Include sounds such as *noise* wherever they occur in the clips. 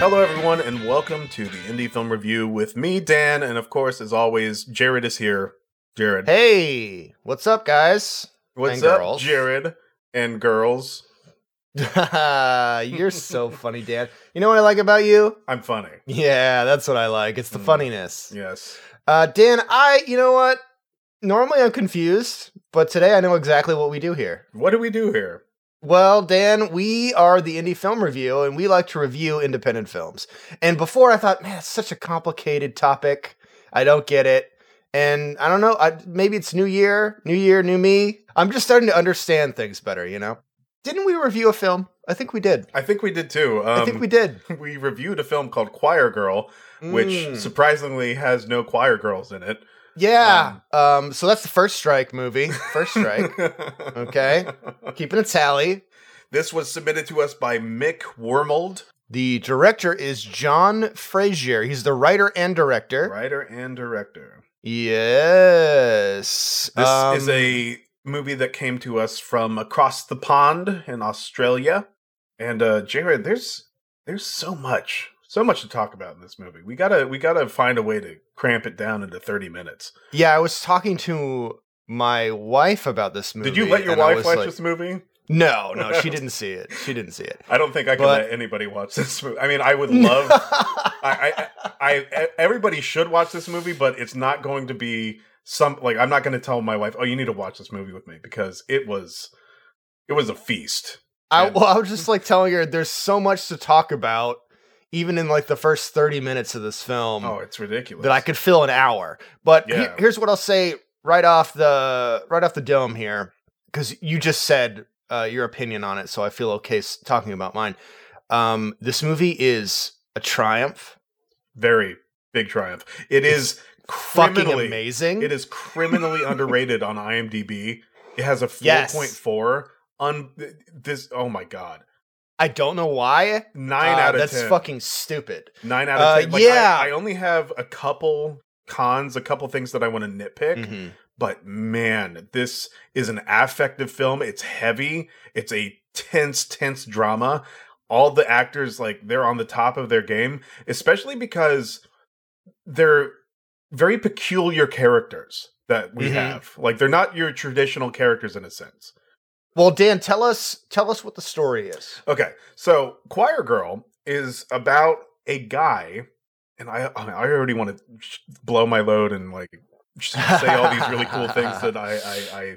Hello, everyone, and welcome to the Indie Film Review with me, Dan, and of course, as always, Jared is here. Jared, Hey, what's up, guys? what's and up, girls. Jared and girls? *laughs* You're so funny, Dan. You know what I like about you? I'm funny. Yeah, that's what I like. It's the Mm. funniness. Yes. Uh, Dan, I, you know what? Normally I'm confused, but today I know exactly what we do here. What do we do here? Well, Dan, we are the Indie Film Review, and we like to review independent films. And before I thought, man, it's such a complicated topic. I don't get it. And I don't know, I, maybe it's New Year, New Year, New Me. I'm just starting to understand things better, you know? Didn't we review a film? I think we did. I think we did too. Um, I think we did. *laughs* we reviewed a film called Choir Girl, which Mm. surprisingly has no choir girls in it. Yeah. Um, so that's the first strike movie. First strike. *laughs* Okay. Keeping a tally. This was submitted to us by Mick Wormold, The director is John Frazier. He's the writer and director. writer and director. Yes. This Um, is a movie that came to us from across the pond in Australia. And uh Jared, there's there's so much, so much to talk about in this movie. We gotta we gotta find a way to cramp it down into 30 minutes. Yeah, I was talking to my wife about this movie. Did you let your wife watch like- this movie? No, no, she *laughs* didn't see it. She didn't see it. I don't think I can But- let anybody watch this movie. I mean, I would love *laughs* I, I, I, I, everybody should watch this movie, but it's not going to be some like I'm not going to tell my wife, "Oh, you need to watch this movie with me," because it was, it was a feast. I, well, I was just like telling her there's so much to talk about, even in like the first 30 minutes of this film. Oh, it's ridiculous. that I could fill an hour. But he- here's what I'll say right off the right off the dome here, because you just said uh, your opinion on it, so I feel okay s- talking about mine. Um, this movie is a triumph, very big triumph. It is fucking amazing. It is criminally *laughs* underrated on IMDb. It has a Yes. 4.4. On this, oh my god, I don't know why. nine Uh, out of that's ten. fucking stupid. Nine out Uh, of ten. Like, yeah. I, I only have a couple cons, a couple things that I want to nitpick. Mhm. But man, this is an affective film. It's heavy. It's a tense, tense drama. All the actors, like, they're on the top of their game, especially because they're very peculiar characters that we Mhm. have. Like, they're not your traditional characters in a sense. Well, Dan, tell us tell us what the story is. Okay, so Choir Girl is about a guy, and I I already want to blow my load and like say all these really cool things that I, I I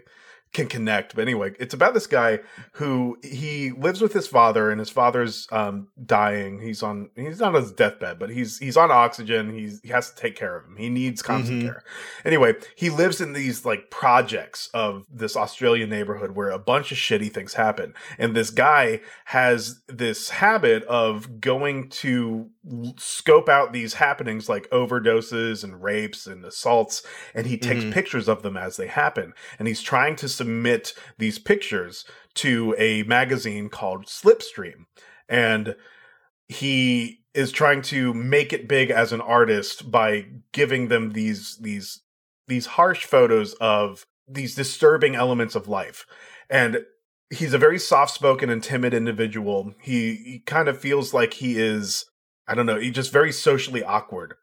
can connect. But anyway, it's about this guy who he lives with his father, and his father's um dying. He's on he's not on his deathbed, but he's he's on oxygen. He's he has to take care of him. He needs constant Mhm. care. Anyway, he lives in these like projects of this Australian neighborhood where a bunch of shitty things happen. And this guy has this habit of going to scope out these happenings like overdoses and rapes and assaults and he takes Mhm. pictures of them as they happen and he's trying to submit these pictures to a magazine called Slipstream and he is trying to make it big as an artist by giving them these these these harsh photos of these disturbing elements of life and he's a very soft-spoken and timid individual he, he kind of feels like he is i don't know he's just very socially awkward.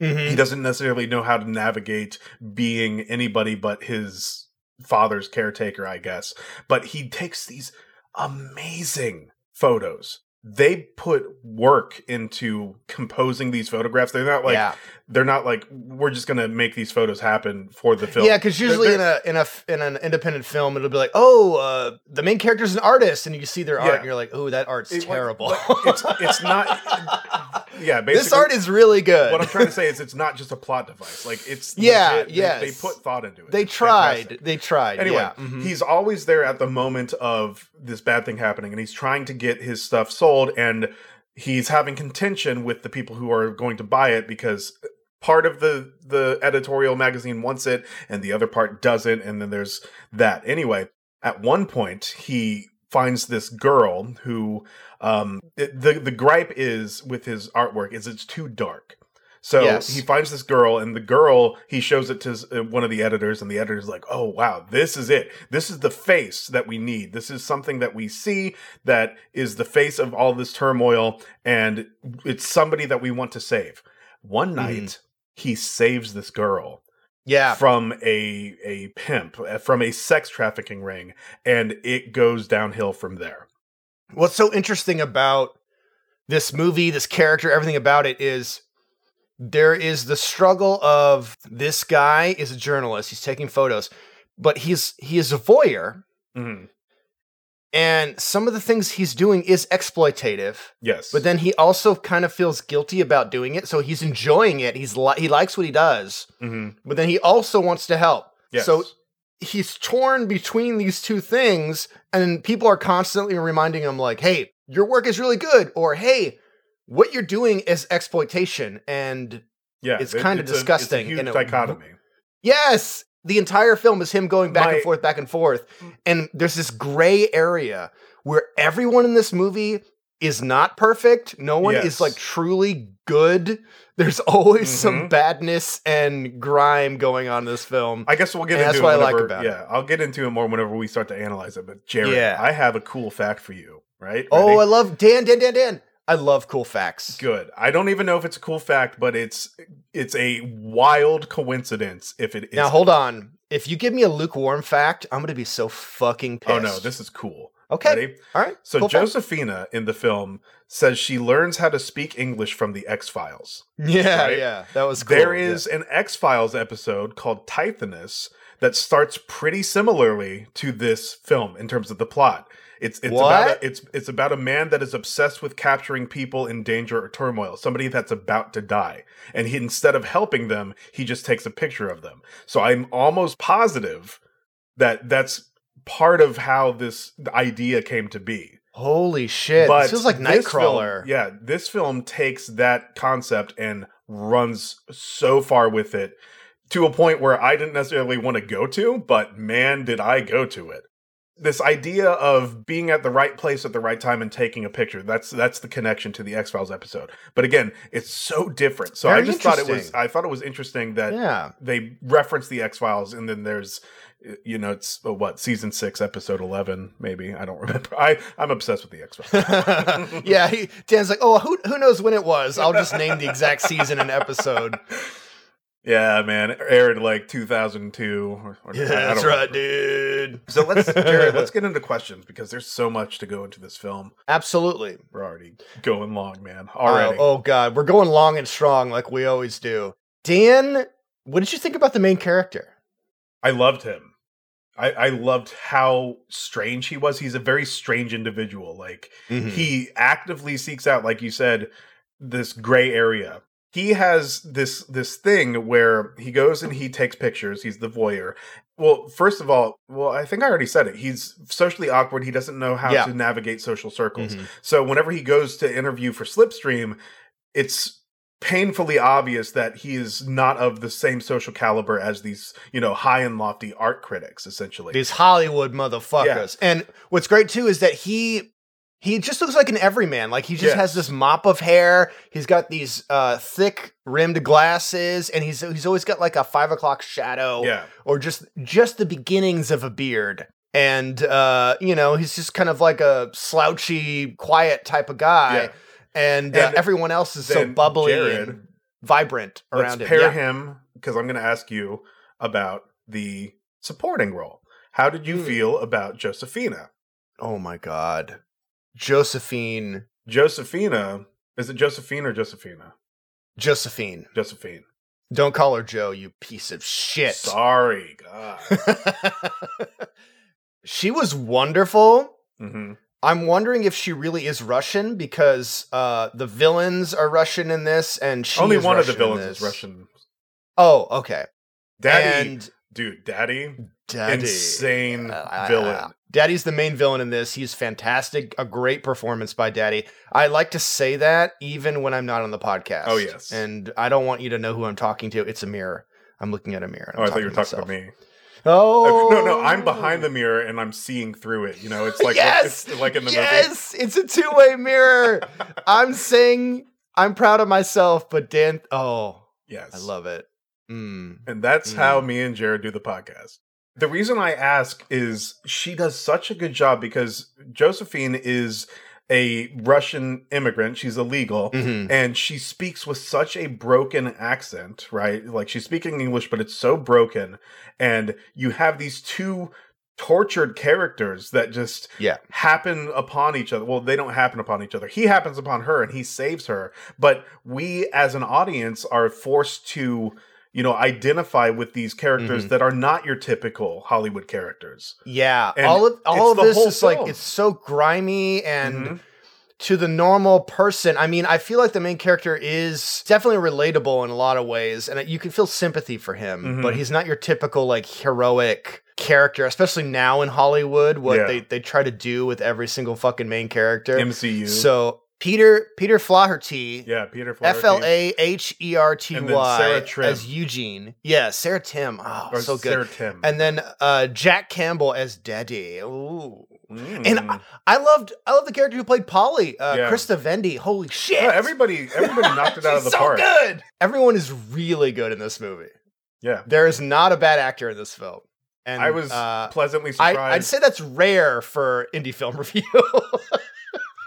He doesn't necessarily know how to navigate being anybody but his father's caretaker i guess. But he takes these amazing photos. They put work into composing these photographs. They're not like yeah, they're not like we're just gonna make these photos happen for the film. Yeah, because usually in They're- a in a in an independent film, it'll be like, oh, uh, the main character's an artist, and you see their art, Yeah. and you're like, oh, that art's It- terrible. like, it's it's not *laughs* *laughs* yeah basically this art is really good. what i'm trying to say is it's not just a plot device like it's *laughs* Yeah, yeah. They- they, put thought into it they It's tried. fantastic. They tried. Anyway, yeah. mhm. he's always there at the moment of this bad thing happening, and he's trying to get his stuff sold, and he's having contention with the people who are going to buy it because part of the the editorial magazine wants it, and the other part doesn't, and then there's that. Anyway, at one point, he finds this girl who um the the, gripe is with his artwork is it's too dark So Yes. he finds this girl, and the girl he shows it to uh, one of the editors, and the editor's like, "Oh wow, this is it. This is the face that we need. This is something that we see that is the face of all this turmoil, and it's somebody that we want to save." One night, he saves this girl Yeah. from a a pimp, uh, from a sex trafficking ring, and it goes downhill from there. What's so interesting about this movie, this character, everything about it is there is the struggle of this guy is a journalist, he's taking photos, but he's he is a voyeur, Mhm. And some of the things he's doing is exploitative. Yes, But then he also kind of feels guilty about doing it, so he's enjoying it. He's li- he likes what he does, Mhm. but then he also wants to help. yes. So he's torn between these two things, and people are constantly reminding him, like, "Hey, your work is really good," or "Hey, what you're doing is exploitation." And yeah, it's it- a- it's disgusting, a huge and it- dichotomy. yes, the entire film is him going back My- and forth, back and forth, and there's this gray area where everyone in this movie is not perfect. No one Yes. is like truly good. There's always some Mhm. badness and grime going on in this film. I guess we'll get And into that's it what I like whenever- about yeah, I'll get into it more whenever we start to analyze it. But Jared, Yeah. I have a cool fact for you. Right? Oh, I love Dan, Dan, Dan, Dan. I love cool facts. good. I don't even know if it's a cool fact, but it's it's a wild coincidence if it is. Now hold on. If you give me a lukewarm fact, I'm gonna be so fucking pissed. Oh no, this is cool. okay. Ready? All right. So cool fact. Josephina in the film says she learns how to speak English from the X Files. Yeah, right? yeah, that was cool. There yeah. an X Files episode called Tithonus that starts pretty similarly to this film in terms of the plot. It's it's about a, it's it's about a man that is obsessed with capturing people in danger or turmoil, somebody that's about to die. And he instead of helping them, he just takes a picture of them. So I'm almost positive that that's part of how this idea came to be. Holy shit! But this feels like Nightcrawler. film- yeah, this film takes that concept and runs so far with it to a point where I didn't necessarily want to go to, but man, did I go to it. This idea of being at the right place at the right time and taking a picture. That's that's the connection to the X-Files episode. But again, it's so different. So I just thought it was i thought it was interesting that yeah. they reference the X Files, and then there's, you know, it's uh, what season six, episode eleven, maybe. I don't *laughs* remember. I I'm obsessed with the X Files. *laughs* yeah, he, Dan's like, oh, who who knows when it was? I'll just name the exact season and episode. *laughs* yeah, man, aired like 2002. Or, or- I don't remember. dude. So let's, *laughs* Jared, let's get into questions because there's so much to go into this film. Absolutely. We're already going long, man. Already. Oh, oh god, we're going long and strong like we always do. Dan, what did you think about the main character? I loved him. I, I loved how strange he was. He's a very strange individual. Like Mm-hmm. he actively seeks out like you said this gray area he has this this thing where he goes and he takes pictures. He's the voyeur. Well first of all well i think i already said it. He's socially awkward. He doesn't know how Yeah. to navigate social circles. Mhm. so whenever he goes to interview for slipstream it's painfully obvious that he is not of the same social caliber as these you know high and lofty art critics essentially. These Hollywood motherfuckers. And what's great too is that he he just looks like an everyman. Like he just Yes. has this mop of hair. He's got these uh, thick rimmed glasses, and he's he's always got like a five o'clock shadow, yeah or just just the beginnings of a beard. And uh, you know, he's just kind of like a slouchy, quiet type of guy. Yeah. And, uh, And everyone else is so bubbly Jared, and vibrant around Let's him. pair Yeah. him because I'm going to ask you about the supporting role. How did you Hmm. feel about Josephina? Oh my god, Josephine, Josephina is it Josephine or Josephina? Josephine. Josephine. Don't call her Joe, you piece of shit. Sorry, God. *laughs* she was wonderful. hmm I'm wondering if she really is Russian because uh, the villains are Russian in this, and she Only one Russian of the villains is. Russian. Oh, okay. Daddy, And dude, Daddy, Daddy, insane Uh, villain. Daddy's the main villain in this. He's fantastic. A great performance by Daddy. I like to say that even when I'm not on the podcast. Oh, yes. And I don't want you to know who I'm talking to. It's a mirror. I'm looking at a mirror. and Oh, I thought you were to talking about me. Oh *laughs* No, no, I'm behind the mirror and I'm seeing through it. You know, it's like yes, it's like in the movie. yes, it's a two-way mirror. *laughs* I'm saying I'm proud of myself, but Dan, oh, Yes. I love it. Mm. And that's Mm. how me and Jared do the podcast. The reason I ask is she does such a good job because Josephine is a Russian immigrant. She's illegal. Mhm. And she speaks with such a broken accent, right? Like she's speaking English, but it's so broken. And you have these two tortured characters that just Yeah. happen upon each other. Well, they don't happen upon each other. He happens upon her and he saves her. But we as an audience are forced to, you know, identify with these characters Mhm. that are not your typical Hollywood characters. Yeah, And all of all of this is like it's so grimy and Mhm. to the normal person. I mean, I feel like the main character is definitely relatable in a lot of ways, and you can feel sympathy for him. But Mhm. he's not your typical like heroic character, especially now in Hollywood. What Yeah. they they try to do with every single fucking main character. MCU. So Peter Peter Flaherty, yeah, Peter F Flaherty. L A H E R T Y as Eugene. Yeah, Sarah Tim. Oh, or so good. Sarah Tim. And then uh, Jack Campbell as Daddy. Ooh. Mm. And I, I loved I loved the character who played Polly, uh, Yeah. Krista Vendi. Holy shit! Yeah, everybody everybody knocked it out of the *laughs* so park. good. Everyone is really good in this movie. Yeah. There is not a bad actor in this film. And I was uh, pleasantly I, surprised. I'd say that's rare for indie film *laughs* review.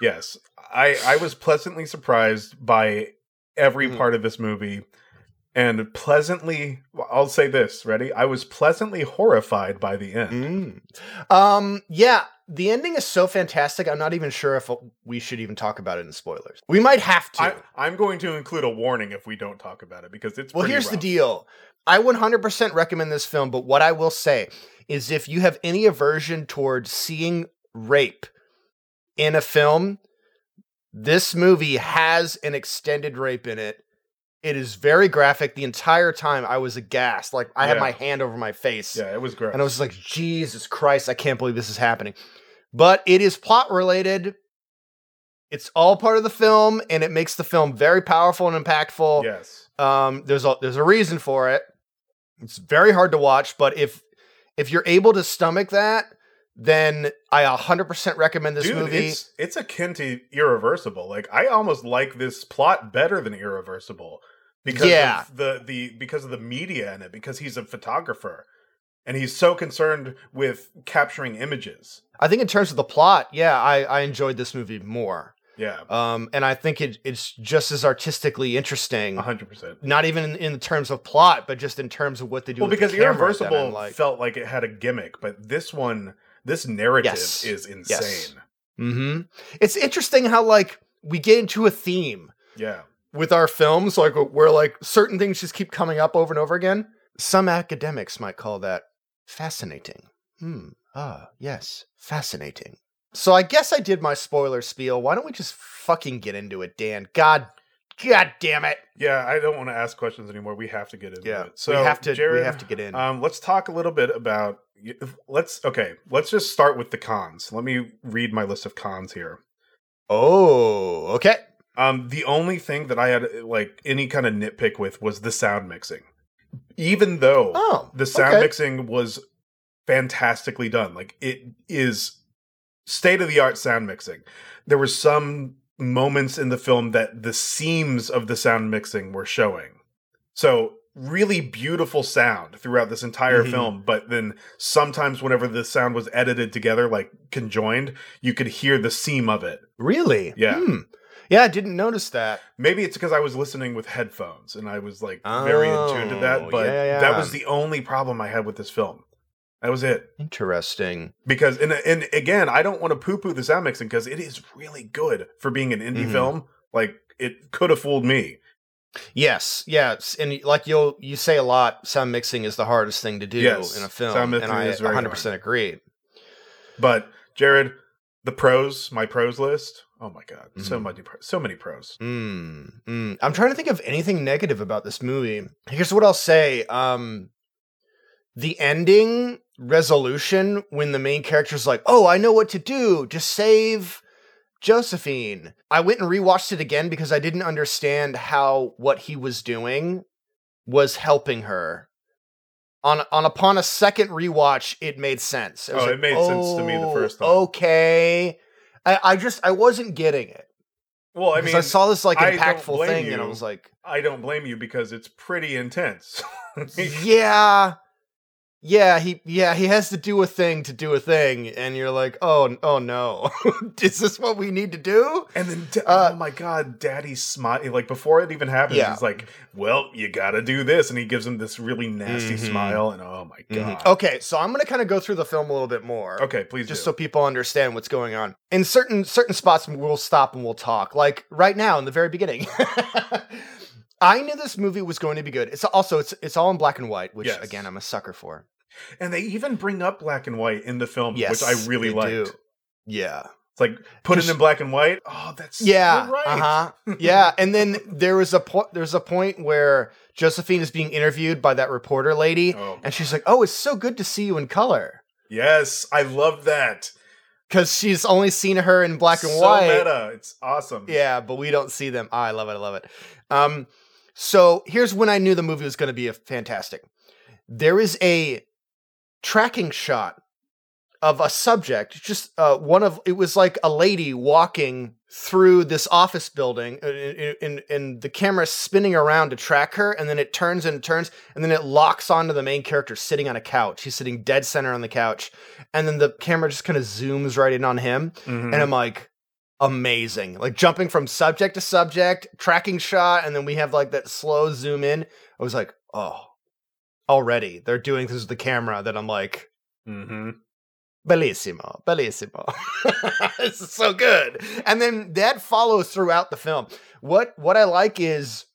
Yes. I I was pleasantly surprised by every Mhm. part of this movie and pleasantly I'll say this, ready? I was pleasantly horrified by the end. Mm. Um, yeah, the ending is so fantastic. I'm not even sure if we should even talk about it in spoilers. We might have to. I, I'm going to include a warning if we don't talk about it because it's Well, here's the deal. I 100% recommend this film, but what I will say is if you have any aversion towards seeing rape in a film, this movie has an extended rape in it. It is very graphic. The entire time I was aghast. Like I had my hand over my face. Yeah, it was gross. And I was like, Jesus Christ, I can't believe this is happening. But it is plot related. It's all part of the film, and it makes the film very powerful and impactful. yes. Um, there's a there's a reason for it. It's very hard to watch, but if if you're able to stomach that, then I 100% recommend this Dude, movie. it's it's akin to Irreversible. Like I almost like this plot better than Irreversible because Yeah. of the the because of the media in it because he's a photographer and he's so concerned with capturing images. I think in terms of the plot, yeah, I I enjoyed this movie more. Yeah. Um, and I think it it's just as artistically interesting. 100%. Not even in, in terms of plot, but just in terms of what they do. Well, with the because Irreversible felt like it had a gimmick, but this one, this narrative Yes. is insane. hmm It's interesting how like we get into a theme Yeah. with our films, like where like certain things just keep coming up over and over again. Some academics might call that fascinating. Hmm. Ah, yes, fascinating. So I guess I did my spoiler spiel. Why don't we just fucking get into it, Dan? God, God damn it! Yeah, I don't want to ask questions anymore. We have to get into Yeah, it. So we have to. Jared, we have to get in. Um, let's talk a little bit about. Let's okay. Let's just start with the cons. Let me read my list of cons here. oh, okay. Um, the only thing that I had like any kind of nitpick with was the sound mixing. Even though Oh, the sound okay. mixing was fantastically done, like it is state of the art sound mixing. There were some moments in the film that the seams of the sound mixing were showing. So really beautiful sound throughout this entire Mhm. film, but then sometimes whenever the sound was edited together, like conjoined, you could hear the seam of it. Really? Yeah. Hmm. Yeah, I didn't notice that. Maybe it's because I was listening with headphones and I was like very in tune to Oh, that, but yeah, yeah, that was the only problem I had with this film. That was it. Interesting. Because and and again, I don't want to poo-poo the sound mixing because it is really good for being an indie Mhm. film. Like it could have fooled me. Yes, yes, and like you'll you say a lot. Sound mixing is the hardest thing to do Yes, in a film, sound and I is very 100 percent agree. But Jared, the pros, my pros list. Oh my god, so Mhm. many, so many pros. Mm, mm. I'm trying to think of anything negative about this movie. Here's what I'll say. Um, the ending resolution when the main character's like, "Oh, I know what to do. Just save Josephine." I went and rewatched it again because I didn't understand how what he was doing was helping her. On on upon a second rewatch, it made sense. I was Oh, it made sense to me the "Oh, first time." Okay, I, I just I wasn't getting it. Well, I mean, I saw this like impactful thing, and I was like, I don't blame you because it's pretty intense. *laughs* yeah, yeah, he yeah he has to do a thing to do a thing, and you're like, oh oh no, *laughs* is this what we need to do? And then, da- Uh, oh my god, Daddy smile. Like before it even happens, Yeah. he's like, "Well, you got to do this," and he gives him this really nasty Mhm. smile. And oh my god. Mhm. Okay, so I'm gonna kind of go through the film a little bit more. Okay, please. just do. so people understand what's going on. In certain certain spots, we'll stop and we'll talk. Like right now, in the very beginning, *laughs* I knew this movie was going to be good. It's also it's it's all in black and white, which Yes. again I'm a sucker for. and they even bring up black and white in the film, Yes, which I really liked. do. Yeah, It's like put it in black and white. Oh, that's yeah, right. uh huh, *laughs* yeah. And then there was a point. There's a point where Josephine is being interviewed by that reporter lady, Oh, and she's like, "Oh, it's so good to see you in color." yes, I love that. Because she's only seen her in black and so white. meta. It's awesome. Yeah, but we don't see them. Ah, I love it. I love it. Um, so here's when I knew the movie was going to be a fantastic. There is a tracking shot of a subject, just uh, one of it was like a lady walking through this office building, uh, and, and the camera spinning around to track her, and then it turns and turns, and then it locks onto the main character sitting on a couch. He's sitting dead center on the couch, and then the camera just kind of zooms right in on him, Mhm. and I'm like, amazing. Like jumping from subject to subject, tracking shot, and then we have like that slow zoom in. I was like, oh, already they're doing this with the camera that I'm like, mm-hmm. bellissimo, bellissimo. *laughs* this is so good. And then that follows throughout the film. What what I like is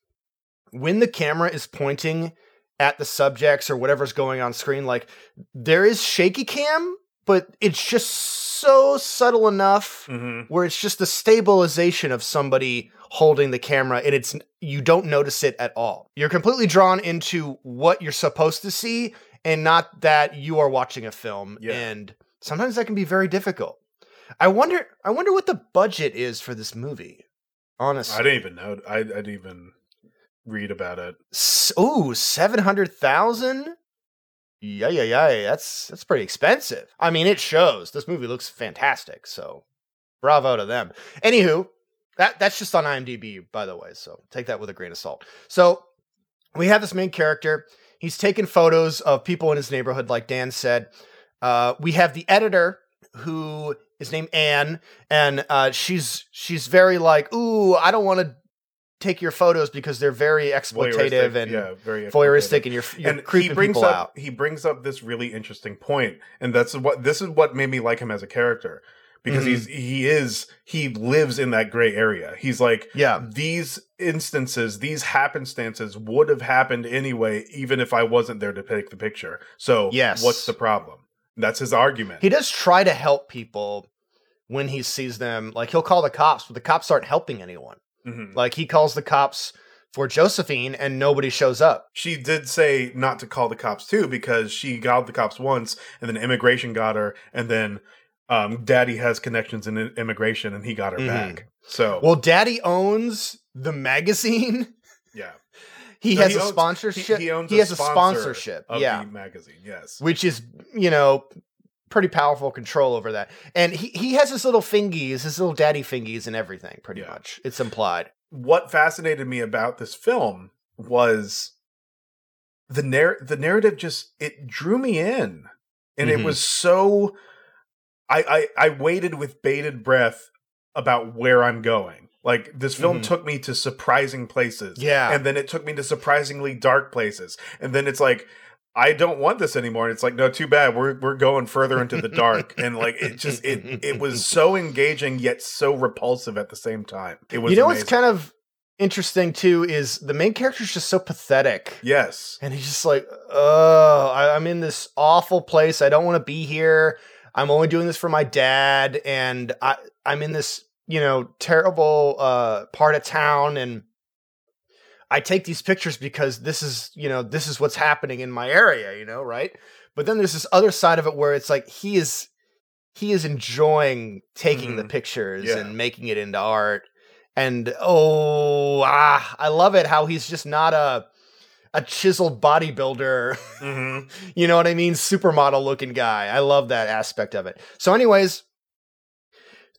when the camera is pointing at the subjects or whatever's going on screen, like there is shaky cam, but it's just so subtle enough Mhm. where it's just the stabilization of somebody holding the camera and it's you don't notice it at all. You're completely drawn into what you're supposed to see and not that you are watching a film Yeah. and sometimes that can be very difficult. I wonder I wonder what the budget is for this movie. Honestly. I didn't even know. I, I didn't even read about it. S- Ooh, 700,000? Yeah, yeah, yeah. That's that's pretty expensive. I mean, it shows. This movie looks fantastic, so bravo to them. Anywho, that that's just on IMDb, by the way, so take that with a grain of salt. So we have this main character. He's taking photos of people in his neighborhood, like Dan said. Uh, we have the editor who is named Anne, and uh, she's she's very like, ooh, I don't want to take your photos because they're very exploitative and yeah, very voyeuristic, and you're, you're and he creeping brings people up out. he brings up this really interesting point and that's what this is what made me like him as a character because Mhm. he's he is he lives in that gray area he's like Yeah, these instances these happenstances would have happened anyway even if i wasn't there to take the picture so Yes. what's the problem that's his argument he does try to help people when he sees them. Like he'll call the cops, but the cops aren't helping anyone. Mhm. Like he calls the cops for Josephine, and nobody shows up. she did say not to call the cops too because she got the cops once and then immigration got her and then um, daddy has connections in immigration and he got her Mhm. back so Well, Daddy owns the magazine. yeah *laughs* He No, has he a owns- sponsorship. He, he has a, a sponsor sponsorship. of yeah, the magazine. Yes. which is you know pretty powerful control over that. And he he has his little fingies, his little daddy fingies, and everything. Pretty Yeah. much, it's implied. What fascinated me about this film was the narr- the narrative. Just it drew me in, and Mhm. it was so. I, I I waited with bated breath about where I'm going. Like this film Mhm. took me to surprising places. Yeah. And then it took me to surprisingly dark places. And then it's like I don't want this anymore. And it's like, no, too bad. We're we're going further into the dark. and like it just it it was so engaging yet so repulsive at the same time. It was you know what's kind of interesting too is the main character's just so pathetic. Yes. And he's just like, oh, I, I'm in this awful place. I don't want to be here. I'm only doing this for my dad, and I I'm in this you know terrible uh, part of town, and I take these pictures because this is you know this is what's happening in my area, you know, right? But then there's this other side of it where it's like he is he is enjoying taking the Mhm. pictures Yeah. and making it into art. And oh, ah, I love it how he's just not a a chiseled bodybuilder, hmm *laughs* you know what I mean? Supermodel looking guy. I love that aspect of it. So, anyways,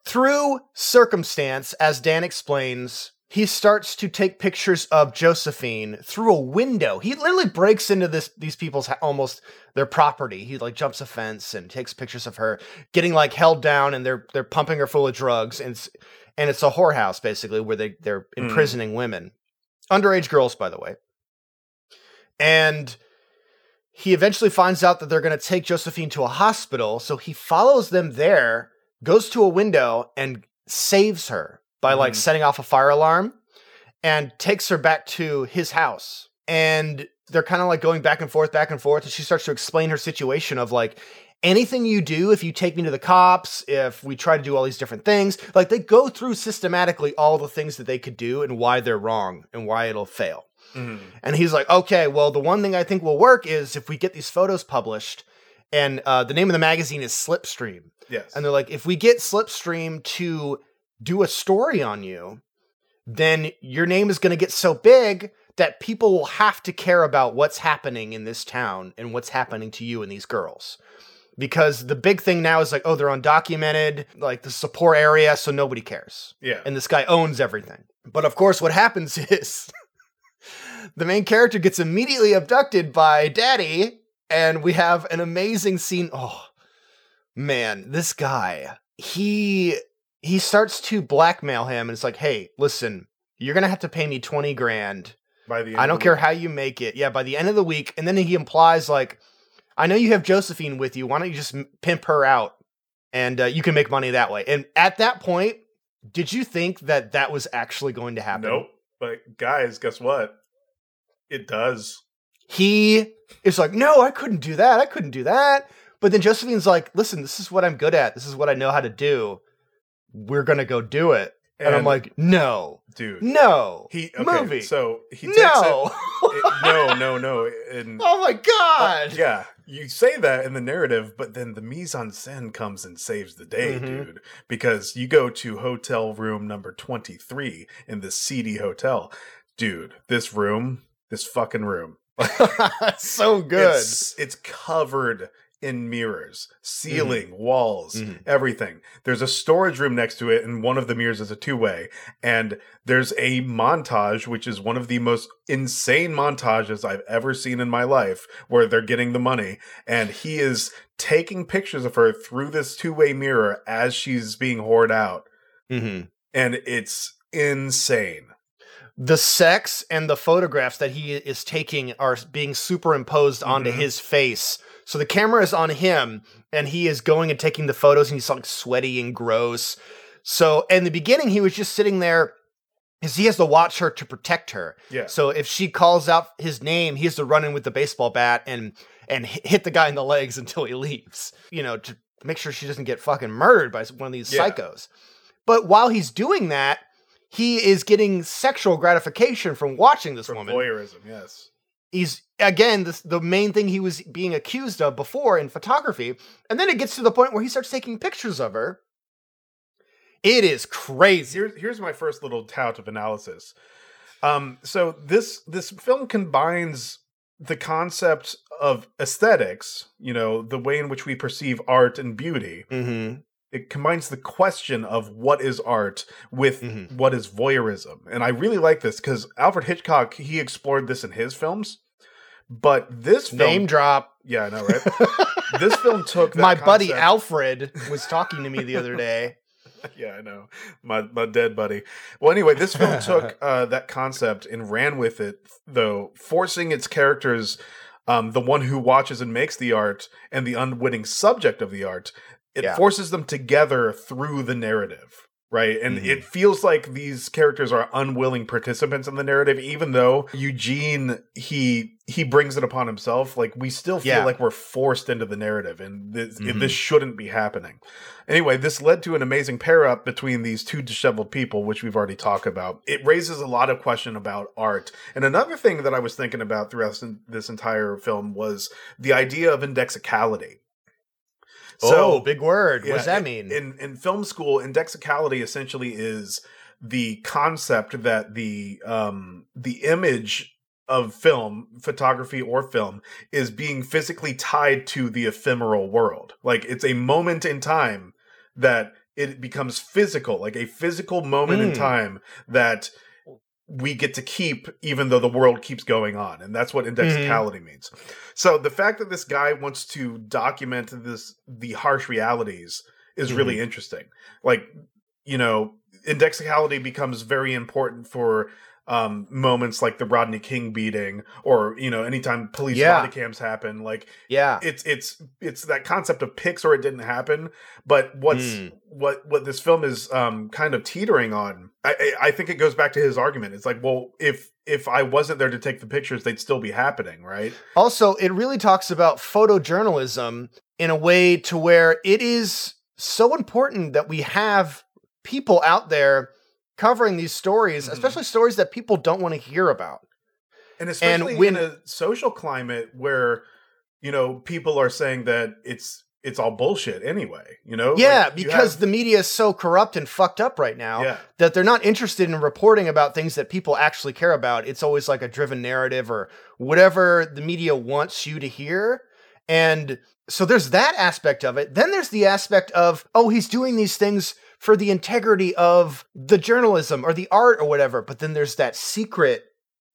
Through circumstance, as Dan explains, he starts to take pictures of Josephine through a window. He literally breaks into this these people's almost their property. He like jumps a fence and takes pictures of her getting like held down, and they're they're pumping her full of drugs, and it's, and it's a whorehouse basically where they they're Mm. imprisoning women, underage girls, by the way. And he eventually finds out that they're going to take Josephine to a hospital, so he follows them there, goes to a window, and saves her by like Mhm. setting off a fire alarm and takes her back to his house. And they're kind of like going back and forth, back and forth. And she starts to explain her situation of like, anything you do, if you take me to the cops, if we try to do all these different things, like they go through systematically all the things that they could do and why they're wrong and why it'll fail. Mhm. And he's like, okay, well, the one thing I think will work is if we get these photos published. And uh, the name of the magazine is Slipstream. Yes. And they're like, if we get Slipstream to do a story on you, then your name is going to get so big that people will have to care about what's happening in this town and what's happening to you and these girls. Because the big thing now is like, oh, they're undocumented, like this is a poor area, so nobody cares. yeah. And this guy owns everything. But of course, what happens *laughs* is the main character gets immediately abducted by Daddy, and we have an amazing scene. Oh, man, this guy, he he starts to blackmail him, and it's like, hey, listen, you're gonna have to pay me 20 grand. By the end I don't care how you make it. Yeah, by the end of the week. And then he implies, like, I know you have Josephine with you. Why don't you just pimp her out and uh, you can make money that way? And at that point, did you think that that was actually going to happen? Nope. But guys, guess what? It does. He is like, no, I couldn't do that. I couldn't do that. But then Josephine's like, listen, this is what I'm good at. This is what I know how to do. We're to go do it. And, I'm like, no, dude, no. he okay, movie. So he takes no. it, *laughs* it- no, no, no. And oh my God. yeah, you say that in the narrative, but then the mise en scène comes and saves the day, Mhm. dude. Because you go to hotel room number 23 in the seedy hotel. Dude, this room, this fucking room. *laughs* *laughs* so good. It's, it's covered in mirrors, ceiling, walls, Mhm. everything. There's a storage room next to it, and one of the mirrors is a two way. And there's a montage, which is one of the most insane montages I've ever seen in my life, where they're getting the money. And he is taking pictures of her through this two way mirror as she's being whored out. hmm And it's insane. The sex and the photographs that he is taking are being superimposed onto Mhm. his face. So the camera is on him and he is going and taking the photos and he's like sweaty and gross. So in the beginning, he was just sitting there because he has to watch her to protect her. Yeah. So if she calls out his name, he has to run in with the baseball bat and and hit the guy in the legs *laughs* until he leaves. You know, to make sure she doesn't get fucking murdered by one of these Yeah. psychos. But while he's doing that, he is getting sexual gratification from watching this From woman. voyeurism, yes. He's again this, the main thing he was being accused of before in photography, and then it gets to the point where he starts taking pictures of her. It is crazy. Here's here's my first little tout of analysis. Um, so this this film combines the concept of aesthetics, you know, the way in which we perceive art and beauty. Mm-hmm. It combines the question of what is art with Mhm. what is voyeurism. And I really like this because Alfred Hitchcock, he explored this in his films. But this film, Name drop. yeah, I know, right? *laughs* this film took that My buddy Alfred was talking to me the other day. *laughs* yeah, I know. My my dead buddy. Well, anyway, this film took *laughs* uh, that concept and ran with it, though, forcing its characters, um, the one who watches and makes the art, and the unwitting subject of the art, it Yeah. forces them together through the narrative. Right. And Mhm. it feels like these characters are unwilling participants in the narrative, even though Eugene he he brings it upon himself. Like we still feel Yeah. like we're forced into the narrative, and this Mhm. this shouldn't be happening. Anyway, this led to an amazing pair up between these two disheveled people, which we've already talked about. It raises a lot of question about art. And another thing that I was thinking about throughout this entire film was the idea of indexicality. Oh, big word. what does that mean? In in film school, indexicality essentially is the concept that the um the image of film, photography or film is being physically tied to the ephemeral world. Like it's a moment in time that it becomes physical, like a physical moment in Mm. time that we get to keep even though the world keeps going on and that's what indexicality mm-hmm. means. So the fact that this guy wants to document this the harsh realities is really mm-hmm. interesting. Like you know indexicality becomes very important for um moments like the rodney king beating or you know anytime police Yeah. body cams happen like Yeah. it's it's it's that concept of pics or it didn't happen but what's Mm. what what this film is um kind of teetering on I, I i think it goes back to his argument it's like well if if i wasn't there to take the pictures they'd still be happening right Also, it really talks about photojournalism in a way to where it is so important that we have people out there covering these stories, Mhm. especially stories that people don't want to hear about. and especially when- in a social climate where you know people are saying that it's it's all bullshit anyway you know Yeah, Like, you because have- the media is so corrupt and fucked up right now yeah that they're not interested in reporting about things that people actually care about. It's always like a driven narrative or whatever the media wants you to hear. And so there's that aspect of it. Then there's the aspect of, oh, he's doing these things for the integrity of the journalism or the art or whatever. But then there's that secret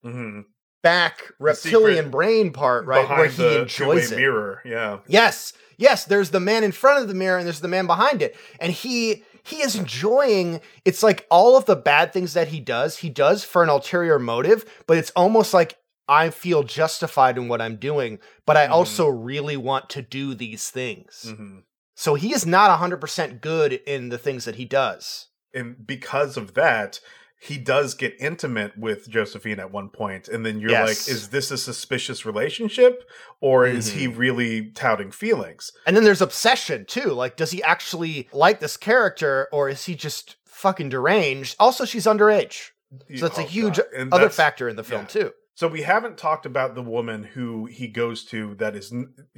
hmm back reptilian brain part, right? Where he the enjoys it. mirror yeah Yes, yes. There's the man in front of the mirror, and there's the man behind it, and he he is enjoying. It's like all of the bad things that he does, he does for an ulterior motive, but it's almost like I feel justified in what I'm doing, but I Mhm. also really want to do these things. hmm So he is not 100% good in the things that he does. and because of that he does get intimate with josephine at one point and then you're Yes. like is this a suspicious relationship or is he Mm-hmm. really touting feelings And then there's obsession too. Like, does he actually like this character, or is he just fucking deranged? Also, she's underage. So that's a Oh, huge And other factor in the film yeah. too. so we haven't talked about the woman who he goes to that is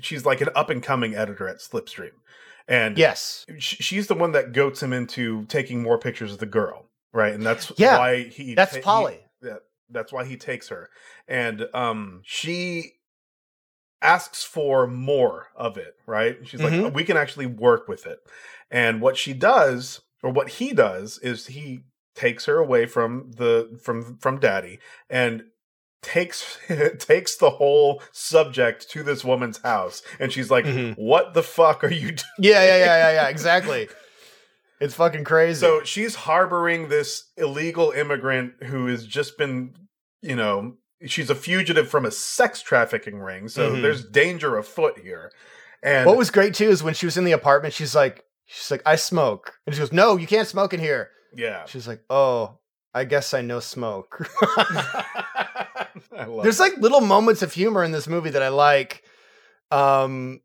she's like an up and coming editor at slipstream and Yes. she's the one that goats him into taking more pictures of the girl right and that's Yeah, why he That's ta- he- Polly. that that's why he takes her and um she asks for more of it right she's like Mhm. we can actually work with it and what she does or what he does is he takes her away from the from from daddy and takes *laughs* takes the whole subject to this woman's house and she's like Mhm. what the fuck are you doing *laughs* Yeah, yeah, yeah, yeah, yeah. Exactly. It's fucking crazy. so she's harboring this illegal immigrant who has just been, you know, she's a fugitive from a sex trafficking ring. So Mhm. there's danger afoot here. And what was great too is when she was in the apartment, she's like, she's like, I smoke, and she goes, No, you can't smoke in here. yeah, She's like, Oh, I guess I know smoke. *laughs* There's like little moments of humor in this movie that I like. Um,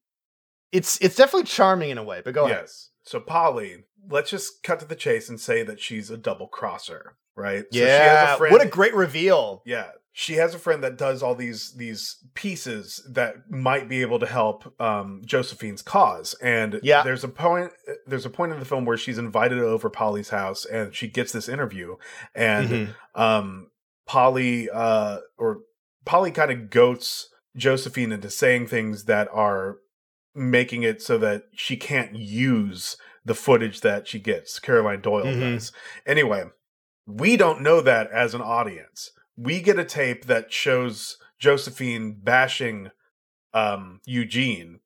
it's it's definitely charming in a way. But go ahead. yes. So Polly, let's just cut to the chase and say that she's a double crosser, right? So Yeah, friend- what a great reveal. Yeah, she has a friend that does all these these pieces that might be able to help um, Josephine's cause. And Yeah. there's a point there's a point in the film where she's invited over Polly's house and she gets this interview, and Mhm. um, Polly uh, or Polly kind of goats Josephine into saying things that are making it so that she can't use the footage that she gets. Caroline Doyle Mhm. does. Anyway, we don't know that as an audience. We get a tape that shows Josephine bashing um, Eugene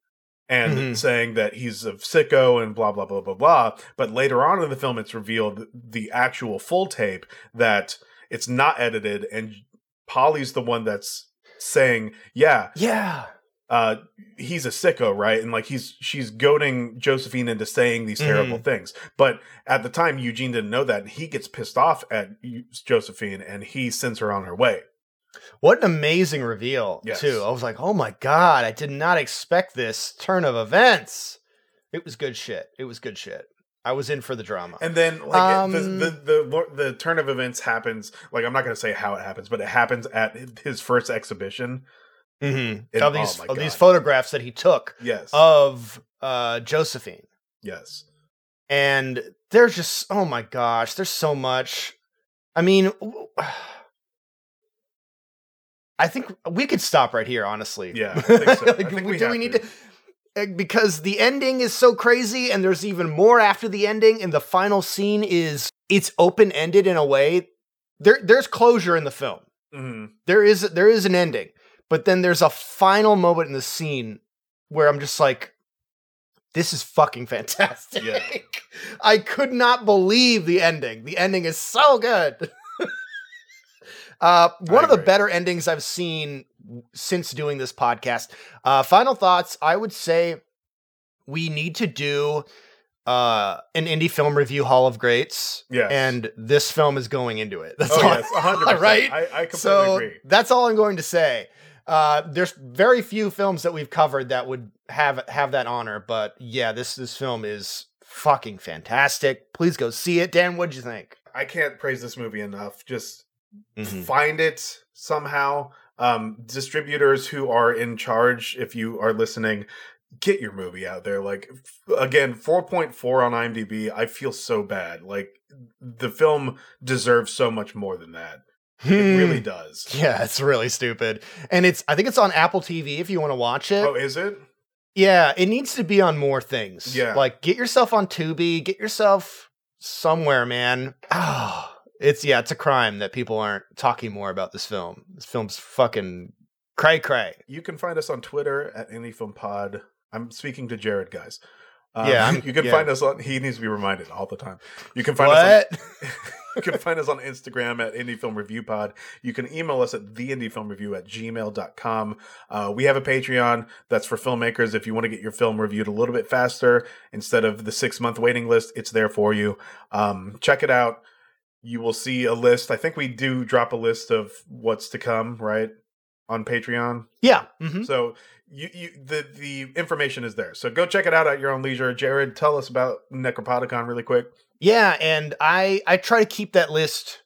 and Mhm. saying that he's a sicko and blah blah blah blah blah. But later on in the film, it's revealed the actual full tape that it's not edited, and Polly's the one that's saying, "Yeah, Yeah. Uh he's a sicko right and like he's she's goading josephine into saying these terrible things but at the time eugene didn't know that and he gets pissed off at josephine and he sends her on her way What an amazing reveal, Yes. too. I was like, oh my God, I did not expect this turn of events. It was good shit. It was good shit. I was in for the drama. and then like Um, the, the the the turn of events happens like i'm not going to say how it happens but it happens at his first exhibition Mhm. And- Of these oh of these photographs that he took yes of uh, Josephine. yes and there's just oh my gosh there's so much i mean *sighs* I think we could stop right here honestly Yeah, I think so. Like, *laughs* we- do we need to. to uh, because the ending is so crazy and there's even more after the ending and the final scene is it's open-ended in a way there there's closure in the film Mhm. there is there is an ending but then there's a final moment in the scene where i'm just like this is fucking fantastic Yeah. *laughs* i could not believe the ending the ending is so good *laughs* uh one of the better endings i've seen since doing this podcast uh final thoughts i would say we need to do uh an indie film review hall of greats Yes. and this film is going into it *laughs* that's oh all yes, hundred percent. right? I, I completely so agree. that's all I'm going to say. Uh, there's very few films that we've covered that would have have that honor, but yeah, this this film is fucking fantastic. Please go see it. Dan, what'd you think? I can't praise this movie enough. Just Mm-hmm. find it somehow. Um, distributors who are in charge, if you are listening, get your movie out there. Like f- again, four point four on IMDb. I feel so bad. Like the film deserves so much more than that. It really does. Hmm. Yeah, it's really stupid. And it's I think it's on Apple TV if you want to watch it. Oh, is it? Yeah, it needs to be on more things. Yeah. Like get yourself on Tubi, get yourself somewhere, man. Oh, *sighs* it's yeah, it's a crime that people aren't talking more about this film. This film's fucking cray cray. You can find us on Twitter at AnyFilmPod. I'm speaking to Jared, guys. Um, Yeah, I'm- *laughs* you can yeah. find us on. He needs to be reminded all the time. You can find us. What? On, *laughs* you can find us on Instagram at Indie Film Review Pod. You can email us at the Indie Film Review at gmail.com. Uh, we have a Patreon that's for filmmakers. If you want to get your film reviewed a little bit faster instead of the six month waiting list, it's there for you. Um, check it out. You will see a list. I think we do drop a list of what's to come, right? On Patreon. yeah. mhm. So you, you the the information is there. So go check it out at your own leisure. Jared, tell us about Necropodicon really quick. Yeah, and I I try to keep that list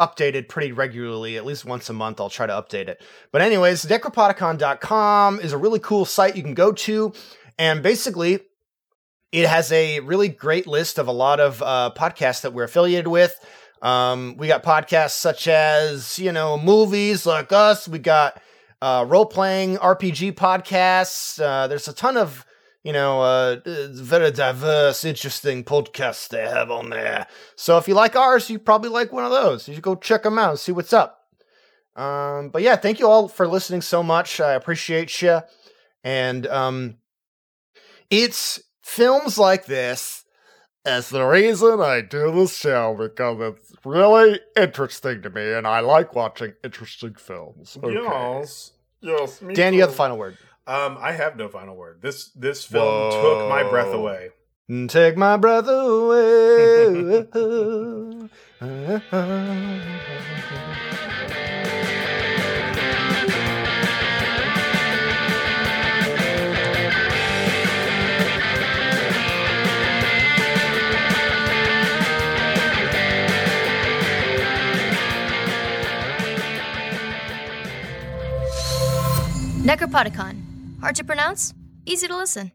updated pretty regularly, at least once a month. I'll try to update it. But anyways, necropodicon.com is a really cool site you can go to, and basically it has a really great list of a lot of uh, podcasts that we're affiliated with. Um, we got podcasts such as you know movies like us. We got uh, role playing RPG podcasts. Uh, there's a ton of you know uh, very diverse, interesting podcasts they have on there. So if you like ours, you probably like one of those. You should go check them out and see what's up. Um, but yeah, thank you all for listening so much. I appreciate you. And um, it's films like this as the reason I do this show because it's really interesting to me, and I like watching interesting films. Okay. Yes. Yes. me Dan, you have the final word. Um, I have no final word. This this film took my breath away. Take my breath away. *laughs* Necropodicon. Hard to pronounce? Easy to listen.